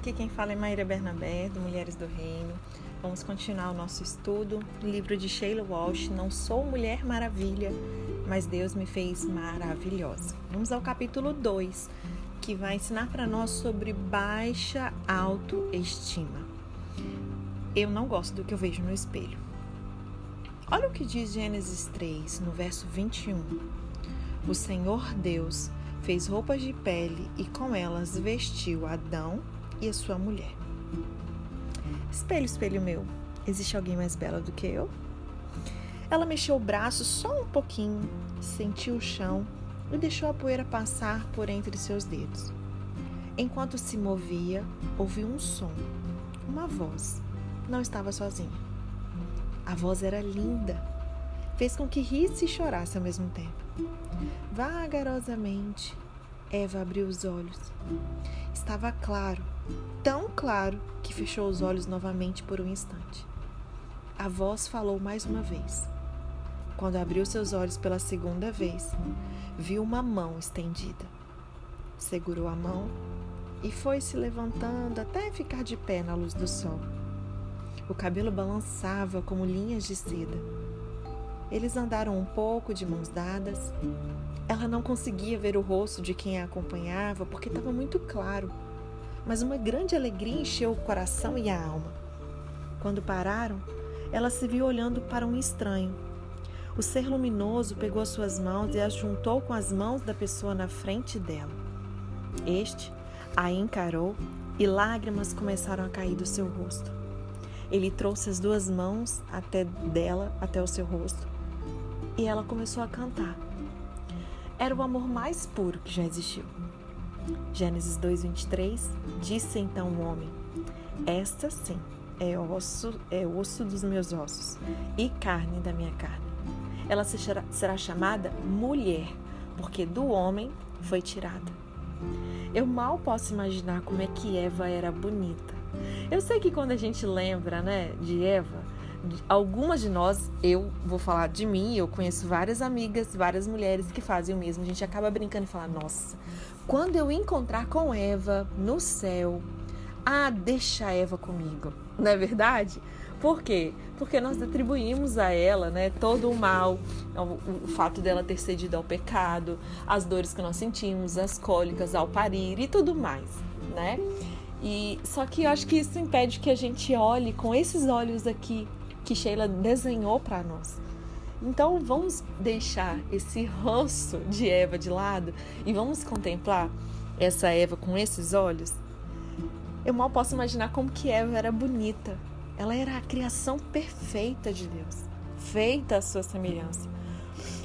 aqui quem fala é Maíra Bernabé, do Mulheres do Reino. Vamos continuar o nosso estudo, livro de Sheila Walsh, Não Sou Mulher Maravilha, mas Deus me fez maravilhosa. Vamos ao capítulo 2, que vai ensinar para nós sobre baixa autoestima. Eu não gosto do que eu vejo no espelho. Olha o que diz Gênesis 3, no verso 21. O Senhor Deus fez roupas de pele e com elas vestiu Adão e a sua mulher. Espelho, espelho meu, existe alguém mais bela do que eu? Ela mexeu o braço só um pouquinho, sentiu o chão e deixou a poeira passar por entre seus dedos. Enquanto se movia, ouviu um som, uma voz. Não estava sozinha. A voz era linda. Fez com que risse e chorasse ao mesmo tempo. Vagarosamente, Eva abriu os olhos. Estava claro, tão claro que fechou os olhos novamente por um instante. A voz falou mais uma vez. Quando abriu seus olhos pela segunda vez, viu uma mão estendida. Segurou a mão e foi se levantando até ficar de pé na luz do sol. O cabelo balançava como linhas de seda. Eles andaram um pouco de mãos dadas. Ela não conseguia ver o rosto de quem a acompanhava porque estava muito claro, mas uma grande alegria encheu o coração e a alma. Quando pararam, ela se viu olhando para um estranho. O ser luminoso pegou suas mãos e as juntou com as mãos da pessoa na frente dela. Este a encarou e lágrimas começaram a cair do seu rosto. Ele trouxe as duas mãos até dela, até o seu rosto, e ela começou a cantar. Era o amor mais puro que já existiu. Gênesis 2:23 Disse então o homem: Esta sim é osso, é osso dos meus ossos e carne da minha carne. Ela será chamada mulher, porque do homem foi tirada. Eu mal posso imaginar como é que Eva era bonita. Eu sei que quando a gente lembra, né, de Eva, algumas de nós, eu vou falar de mim, eu conheço várias amigas, várias mulheres que fazem o mesmo. A gente acaba brincando e fala: "Nossa, quando eu encontrar com Eva no céu, ah, deixa a Eva comigo". Não é verdade? Por quê? Porque nós atribuímos a ela, né, todo o mal, o, o fato dela ter cedido ao pecado, as dores que nós sentimos, as cólicas ao parir e tudo mais, né? E só que eu acho que isso impede que a gente olhe com esses olhos aqui que Sheila desenhou para nós. Então vamos deixar esse rosto de Eva de lado e vamos contemplar essa Eva com esses olhos. Eu mal posso imaginar como que Eva era bonita. Ela era a criação perfeita de Deus, feita à sua semelhança.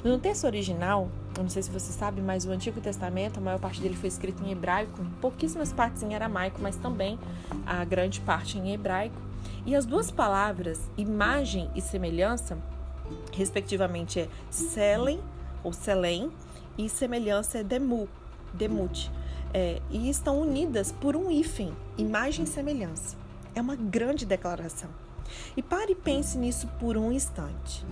No texto original, eu não sei se você sabe, mas o Antigo Testamento, a maior parte dele foi escrito em hebraico, pouquíssimas partes em aramaico, mas também a grande parte em hebraico. E as duas palavras, imagem e semelhança, respectivamente é Selen ou Selem e semelhança é Demu, Demut. É, e estão unidas por um hífen, imagem e semelhança. É uma grande declaração. E pare e pense nisso por um instante.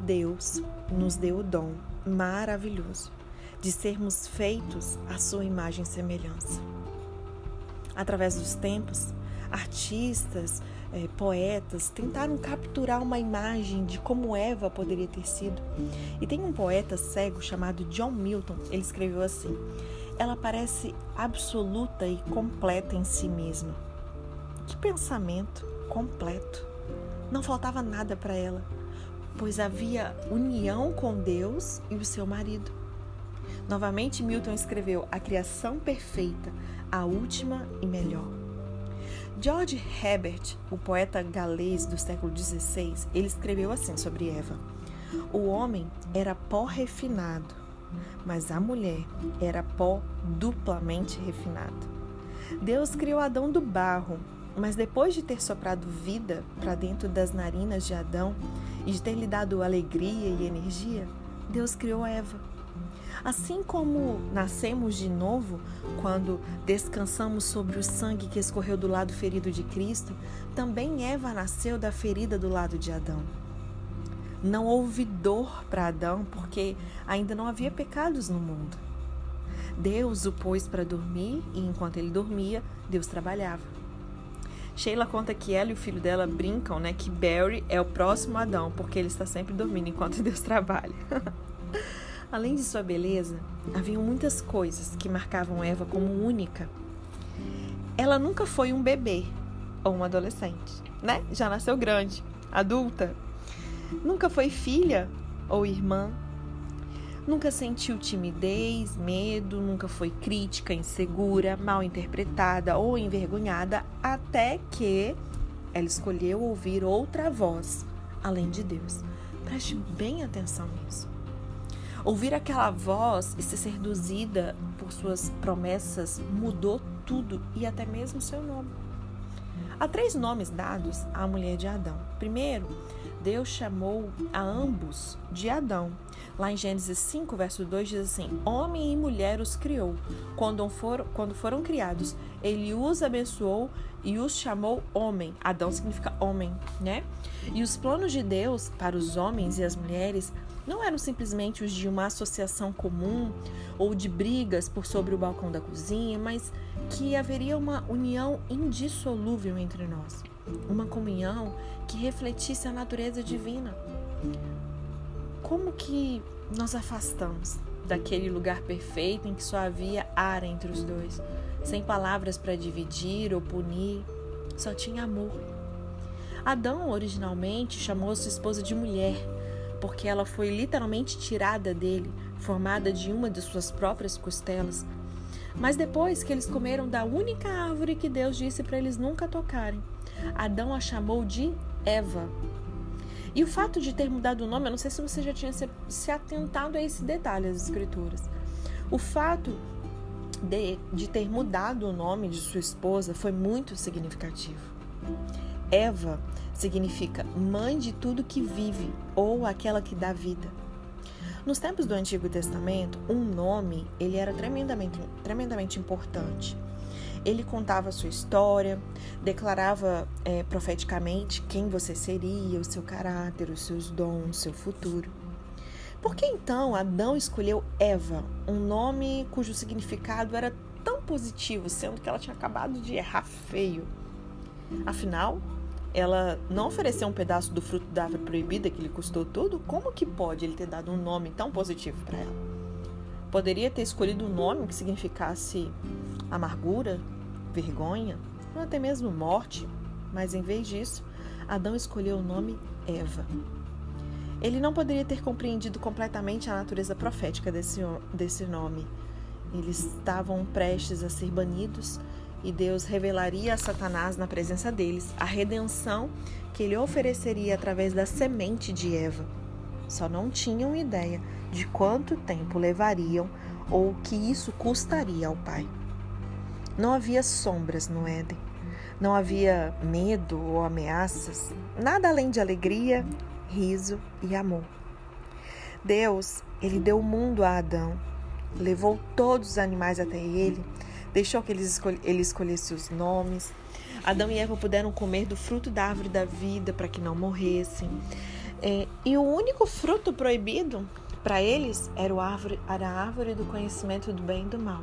Deus nos deu o dom maravilhoso de sermos feitos à sua imagem e semelhança. Através dos tempos, artistas, é, poetas tentaram capturar uma imagem de como Eva poderia ter sido. E tem um poeta cego chamado John Milton, ele escreveu assim: Ela parece absoluta e completa em si mesma. Que pensamento completo! Não faltava nada para ela, pois havia união com Deus e o seu marido. Novamente, Milton escreveu a criação perfeita, a última e melhor. George Herbert, o poeta galês do século XVI, ele escreveu assim sobre Eva: O homem era pó refinado, mas a mulher era pó duplamente refinado. Deus criou Adão do barro, mas depois de ter soprado vida para dentro das narinas de Adão e de ter lhe dado alegria e energia, Deus criou Eva Assim como nascemos de novo quando descansamos sobre o sangue que escorreu do lado ferido de Cristo, também Eva nasceu da ferida do lado de Adão. Não houve dor para Adão porque ainda não havia pecados no mundo. Deus o pôs para dormir e enquanto ele dormia, Deus trabalhava. Sheila conta que ela e o filho dela brincam, né, que Barry é o próximo Adão, porque ele está sempre dormindo enquanto Deus trabalha. Além de sua beleza, haviam muitas coisas que marcavam Eva como única. Ela nunca foi um bebê ou um adolescente, né? Já nasceu grande, adulta. Nunca foi filha ou irmã. Nunca sentiu timidez, medo, nunca foi crítica, insegura, mal interpretada ou envergonhada, até que ela escolheu ouvir outra voz além de Deus. Preste bem atenção nisso. Ouvir aquela voz e ser seduzida por suas promessas mudou tudo e até mesmo seu nome. Há três nomes dados à mulher de Adão. Primeiro, Deus chamou a ambos de Adão. Lá em Gênesis 5, verso 2 diz assim: Homem e mulher os criou. Quando foram, quando foram criados, ele os abençoou e os chamou homem. Adão significa homem, né? E os planos de Deus para os homens e as mulheres não eram simplesmente os de uma associação comum ou de brigas por sobre o balcão da cozinha, mas que haveria uma união indissolúvel entre nós, uma comunhão que refletisse a natureza divina. Como que nós afastamos daquele lugar perfeito em que só havia ar entre os dois, sem palavras para dividir ou punir, só tinha amor. Adão originalmente chamou sua esposa de mulher porque ela foi literalmente tirada dele, formada de uma de suas próprias costelas. Mas depois que eles comeram da única árvore que Deus disse para eles nunca tocarem, Adão a chamou de Eva. E o fato de ter mudado o nome, eu não sei se você já tinha se, atentado a esse detalhe das escrituras. O fato de, de ter mudado o nome de sua esposa foi muito significativo. Eva significa mãe de tudo que vive ou aquela que dá vida. Nos tempos do Antigo Testamento, um nome ele era tremendamente, tremendamente importante. Ele contava sua história, declarava é, profeticamente quem você seria, o seu caráter, os seus dons, o seu futuro. Por que então Adão escolheu Eva, um nome cujo significado era tão positivo, sendo que ela tinha acabado de errar feio? Afinal, ela não ofereceu um pedaço do fruto da árvore proibida que lhe custou tudo, como que pode ele ter dado um nome tão positivo para ela? Poderia ter escolhido um nome que significasse amargura, vergonha, ou até mesmo morte, mas em vez disso, Adão escolheu o nome Eva. Ele não poderia ter compreendido completamente a natureza profética desse, desse nome. Eles estavam prestes a ser banidos e Deus revelaria a Satanás na presença deles a redenção que ele ofereceria através da semente de Eva. Só não tinham ideia de quanto tempo levariam ou que isso custaria ao Pai. Não havia sombras no Éden. Não havia medo ou ameaças, nada além de alegria, riso e amor. Deus, ele deu o mundo a Adão, levou todos os animais até ele deixou que ele, escol ele escolhesse os nomes. Adão e Eva puderam comer do fruto da árvore da vida para que não morressem. É, e o único fruto proibido para eles era, o árvore, era a árvore do conhecimento do bem e do mal.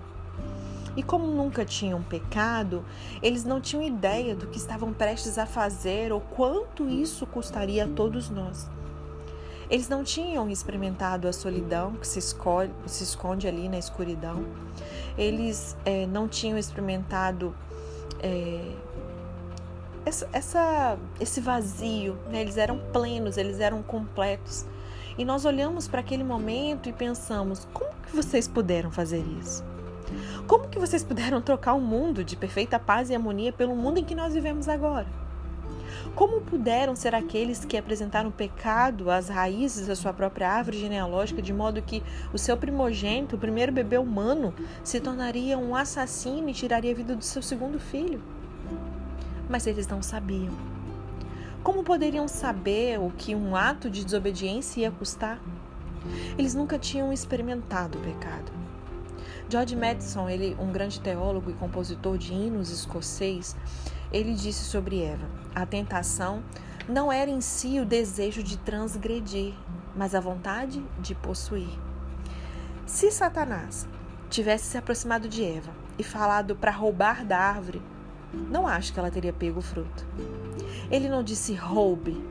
E como nunca tinham pecado, eles não tinham ideia do que estavam prestes a fazer ou quanto isso custaria a todos nós. Eles não tinham experimentado a solidão que se, escolhe, se esconde ali na escuridão. Eles é, não tinham experimentado é, essa, essa, esse vazio. Né? Eles eram plenos, eles eram completos. E nós olhamos para aquele momento e pensamos: como que vocês puderam fazer isso? Como que vocês puderam trocar o um mundo de perfeita paz e harmonia pelo mundo em que nós vivemos agora? Como puderam ser aqueles que apresentaram pecado às raízes da sua própria árvore genealógica, de modo que o seu primogênito, o primeiro bebê humano, se tornaria um assassino e tiraria a vida do seu segundo filho? Mas eles não sabiam. Como poderiam saber o que um ato de desobediência ia custar? Eles nunca tinham experimentado o pecado. George Madison, ele, um grande teólogo e compositor de hinos escocês, ele disse sobre Eva: a tentação não era em si o desejo de transgredir, mas a vontade de possuir. Se Satanás tivesse se aproximado de Eva e falado para roubar da árvore, não acho que ela teria pego o fruto. Ele não disse roube,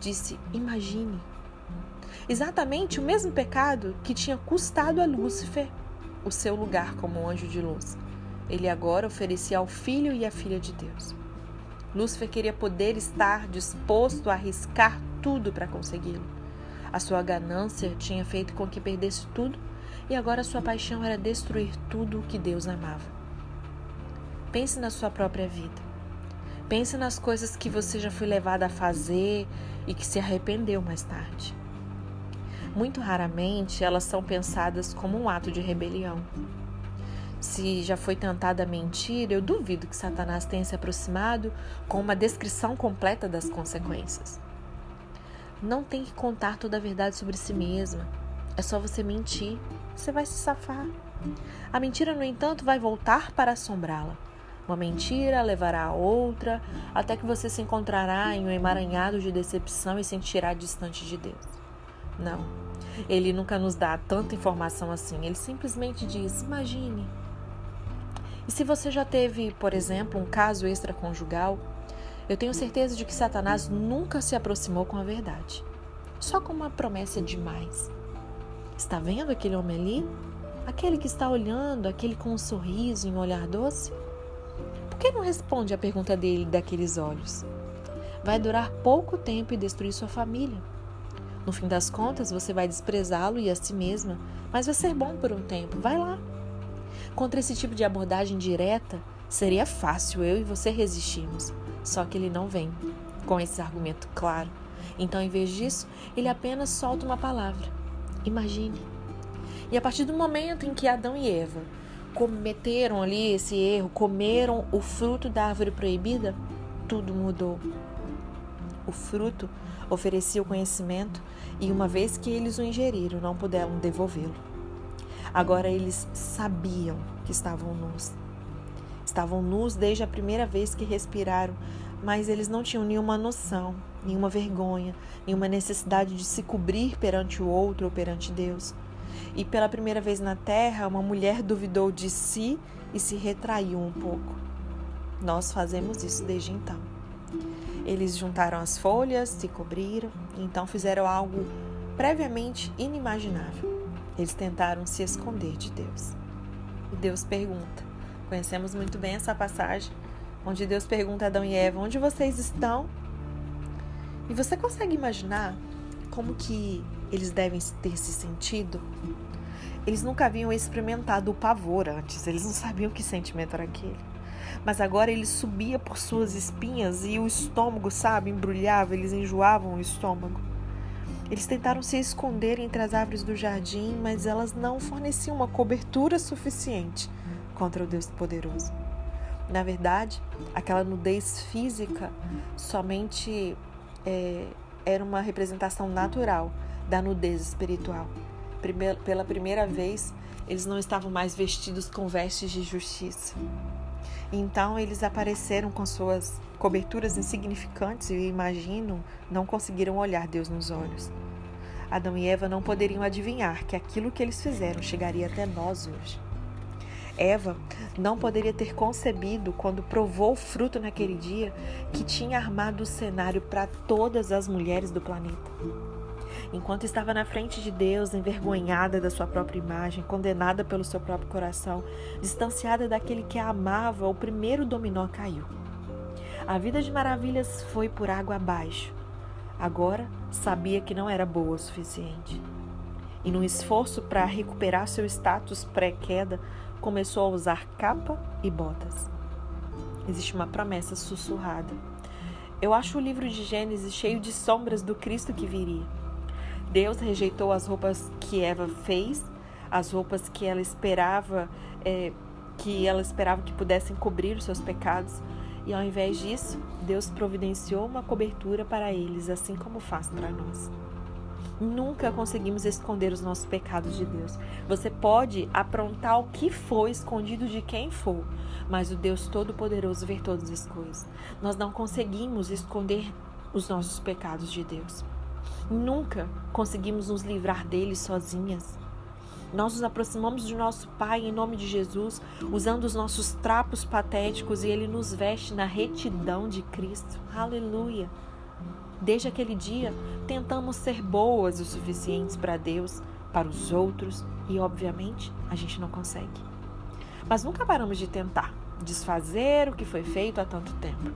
disse imagine. Exatamente o mesmo pecado que tinha custado a Lúcifer o seu lugar como anjo de luz. Ele agora oferecia ao filho e à filha de Deus. Lúcifer queria poder estar disposto a arriscar tudo para consegui-lo. A sua ganância tinha feito com que perdesse tudo e agora sua paixão era destruir tudo o que Deus amava. Pense na sua própria vida. Pense nas coisas que você já foi levada a fazer e que se arrependeu mais tarde. Muito raramente elas são pensadas como um ato de rebelião. Se já foi tentada a mentir, eu duvido que Satanás tenha se aproximado com uma descrição completa das consequências. Não tem que contar toda a verdade sobre si mesma. É só você mentir, você vai se safar. A mentira, no entanto, vai voltar para assombrá-la. Uma mentira levará a outra, até que você se encontrará em um emaranhado de decepção e se sentirá distante de Deus. Não, ele nunca nos dá tanta informação assim. Ele simplesmente diz: imagine. E se você já teve, por exemplo, um caso extraconjugal, eu tenho certeza de que Satanás nunca se aproximou com a verdade. Só com uma promessa demais. Está vendo aquele homem ali? Aquele que está olhando, aquele com um sorriso e um olhar doce? Por que não responde à pergunta dele daqueles olhos? Vai durar pouco tempo e destruir sua família. No fim das contas, você vai desprezá-lo e a si mesma, mas vai ser bom por um tempo. Vai lá. Contra esse tipo de abordagem direta, seria fácil eu e você resistirmos. Só que ele não vem com esse argumento claro. Então, em vez disso, ele apenas solta uma palavra: imagine. E a partir do momento em que Adão e Eva cometeram ali esse erro, comeram o fruto da árvore proibida, tudo mudou. O fruto oferecia o conhecimento e, uma vez que eles o ingeriram, não puderam devolvê-lo. Agora eles sabiam que estavam nus. Estavam nus desde a primeira vez que respiraram, mas eles não tinham nenhuma noção, nenhuma vergonha, nenhuma necessidade de se cobrir perante o outro ou perante Deus. E pela primeira vez na terra, uma mulher duvidou de si e se retraiu um pouco. Nós fazemos isso desde então. Eles juntaram as folhas, se cobriram, então fizeram algo previamente inimaginável. Eles tentaram se esconder de Deus. E Deus pergunta. Conhecemos muito bem essa passagem, onde Deus pergunta a Adão e Eva: onde vocês estão? E você consegue imaginar como que eles devem ter se sentido? Eles nunca haviam experimentado o pavor antes, eles não sabiam que sentimento era aquele mas agora ele subia por suas espinhas e o estômago, sabe, embrulhava, eles enjoavam o estômago. Eles tentaram se esconder entre as árvores do jardim, mas elas não forneciam uma cobertura suficiente contra o Deus Poderoso. Na verdade, aquela nudez física somente é, era uma representação natural da nudez espiritual. Primeira, pela primeira vez, eles não estavam mais vestidos com vestes de justiça. Então eles apareceram com suas coberturas insignificantes e, imagino, não conseguiram olhar Deus nos olhos. Adão e Eva não poderiam adivinhar que aquilo que eles fizeram chegaria até nós hoje. Eva não poderia ter concebido, quando provou o fruto naquele dia, que tinha armado o cenário para todas as mulheres do planeta. Enquanto estava na frente de Deus, envergonhada da sua própria imagem, condenada pelo seu próprio coração, distanciada daquele que a amava, o primeiro dominó caiu. A vida de maravilhas foi por água abaixo. Agora sabia que não era boa o suficiente. E num esforço para recuperar seu status pré-queda, começou a usar capa e botas. Existe uma promessa sussurrada. Eu acho o livro de Gênesis cheio de sombras do Cristo que viria. Deus rejeitou as roupas que Eva fez, as roupas que ela esperava, é, que ela esperava que pudessem cobrir os seus pecados. E ao invés disso, Deus providenciou uma cobertura para eles, assim como faz para nós. Nunca conseguimos esconder os nossos pecados de Deus. Você pode aprontar o que for escondido de quem for, mas o Deus Todo-Poderoso vê todas as coisas. Nós não conseguimos esconder os nossos pecados de Deus. Nunca conseguimos nos livrar deles sozinhas. Nós nos aproximamos do nosso Pai em nome de Jesus, usando os nossos trapos patéticos e Ele nos veste na retidão de Cristo. Aleluia! Desde aquele dia, tentamos ser boas o suficientes para Deus, para os outros e, obviamente, a gente não consegue. Mas nunca paramos de tentar desfazer o que foi feito há tanto tempo.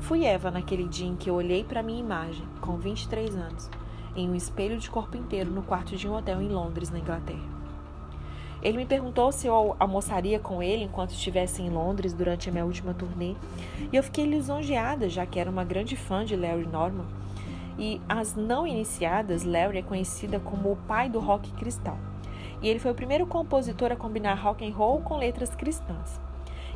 Fui Eva naquele dia em que eu olhei para minha imagem, com 23 anos, em um espelho de corpo inteiro no quarto de um hotel em Londres, na Inglaterra. Ele me perguntou se eu almoçaria com ele enquanto estivesse em Londres durante a minha última turnê, e eu fiquei lisonjeada, já que era uma grande fã de Larry Norman. E as não iniciadas, Larry é conhecida como o pai do rock cristal. E ele foi o primeiro compositor a combinar rock and roll com letras cristãs.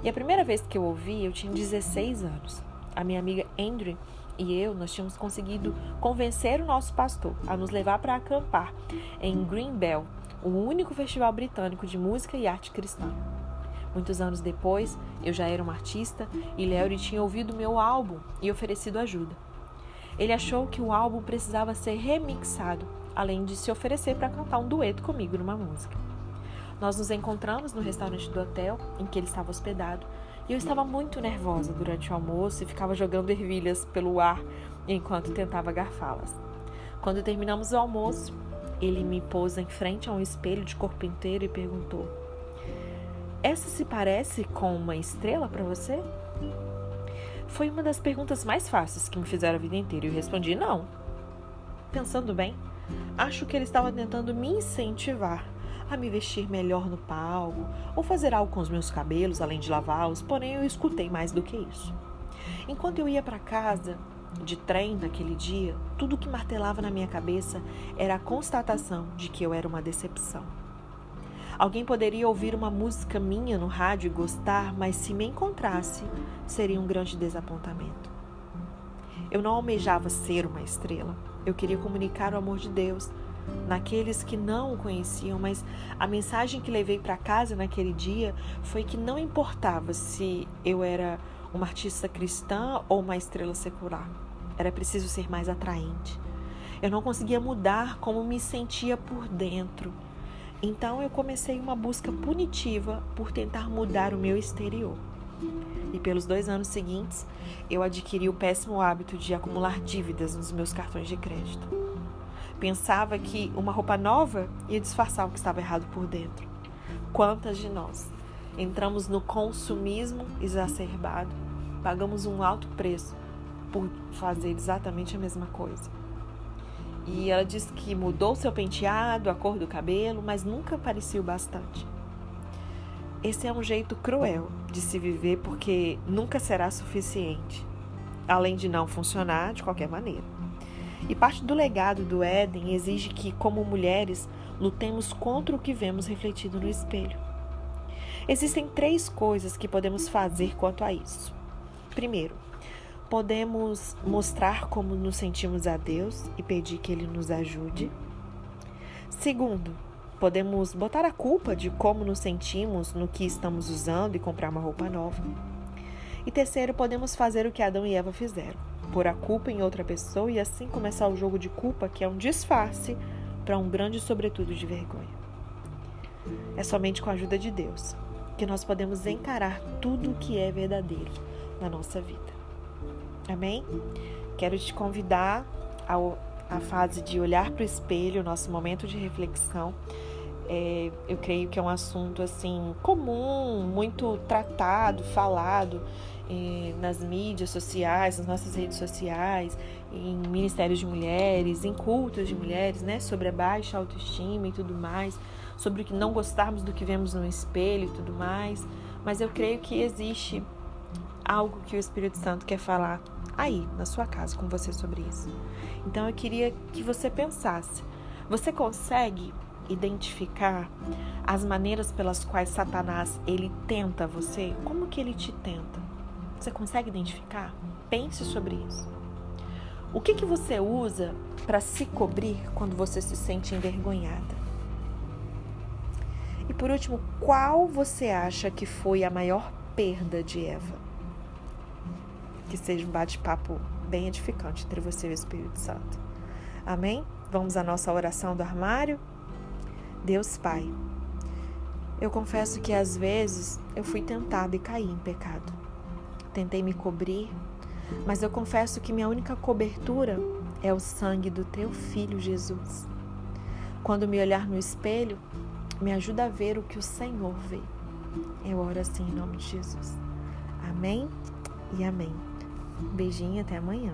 E a primeira vez que eu ouvi, eu tinha 16 anos. A minha amiga Andrew e eu, nós tínhamos conseguido convencer o nosso pastor a nos levar para acampar em Greenbelt, o único festival britânico de música e arte cristã. Muitos anos depois, eu já era uma artista e Larry tinha ouvido meu álbum e oferecido ajuda. Ele achou que o álbum precisava ser remixado, além de se oferecer para cantar um dueto comigo numa música. Nós nos encontramos no restaurante do hotel em que ele estava hospedado e eu estava muito nervosa durante o almoço e ficava jogando ervilhas pelo ar enquanto tentava garfá-las. Quando terminamos o almoço, ele me pôs em frente a um espelho de corpo inteiro e perguntou: Essa se parece com uma estrela para você? Foi uma das perguntas mais fáceis que me fizeram a vida inteira e eu respondi: Não. Pensando bem, acho que ele estava tentando me incentivar a me vestir melhor no palco ou fazer algo com os meus cabelos além de lavá-los, porém eu escutei mais do que isso. Enquanto eu ia para casa, de trem naquele dia, tudo que martelava na minha cabeça era a constatação de que eu era uma decepção. Alguém poderia ouvir uma música minha no rádio e gostar, mas se me encontrasse, seria um grande desapontamento. Eu não almejava ser uma estrela. Eu queria comunicar o amor de Deus naqueles que não o conheciam, mas a mensagem que levei para casa naquele dia foi que não importava se eu era uma artista cristã ou uma estrela secular. Era preciso ser mais atraente. Eu não conseguia mudar como me sentia por dentro. Então eu comecei uma busca punitiva por tentar mudar o meu exterior. E pelos dois anos seguintes, eu adquiri o péssimo hábito de acumular dívidas nos meus cartões de crédito. Pensava que uma roupa nova ia disfarçar o que estava errado por dentro. Quantas de nós entramos no consumismo exacerbado, pagamos um alto preço por fazer exatamente a mesma coisa. E ela disse que mudou seu penteado, a cor do cabelo, mas nunca parecia o bastante. Esse é um jeito cruel de se viver porque nunca será suficiente, além de não funcionar de qualquer maneira. E parte do legado do Éden exige que, como mulheres, lutemos contra o que vemos refletido no espelho. Existem três coisas que podemos fazer quanto a isso. Primeiro, podemos mostrar como nos sentimos a Deus e pedir que Ele nos ajude. Segundo, podemos botar a culpa de como nos sentimos no que estamos usando e comprar uma roupa nova. E terceiro, podemos fazer o que Adão e Eva fizeram: pôr a culpa em outra pessoa e assim começar o jogo de culpa, que é um disfarce para um grande sobretudo de vergonha. É somente com a ajuda de Deus que nós podemos encarar tudo o que é verdadeiro na nossa vida. Amém? Quero te convidar ao, à fase de olhar para o espelho, nosso momento de reflexão. É, eu creio que é um assunto assim comum, muito tratado, falado nas mídias sociais, nas nossas redes sociais, em ministérios de mulheres, em cultos de mulheres, né, sobre a baixa autoestima e tudo mais, sobre o que não gostarmos do que vemos no espelho e tudo mais. Mas eu creio que existe algo que o Espírito Santo quer falar aí, na sua casa, com você sobre isso. Então eu queria que você pensasse: você consegue identificar as maneiras pelas quais Satanás ele tenta você? Como que ele te tenta? Você consegue identificar? Pense sobre isso. O que que você usa para se cobrir quando você se sente envergonhada? E por último, qual você acha que foi a maior perda de Eva? que seja um bate-papo bem edificante entre você e o Espírito Santo. Amém? Vamos à nossa oração do armário? Deus Pai, eu confesso que às vezes eu fui tentada e caí em pecado. Tentei me cobrir, mas eu confesso que minha única cobertura é o sangue do teu filho Jesus. Quando me olhar no espelho, me ajuda a ver o que o Senhor vê. Eu oro assim em nome de Jesus. Amém e amém. Beijinho até amanhã.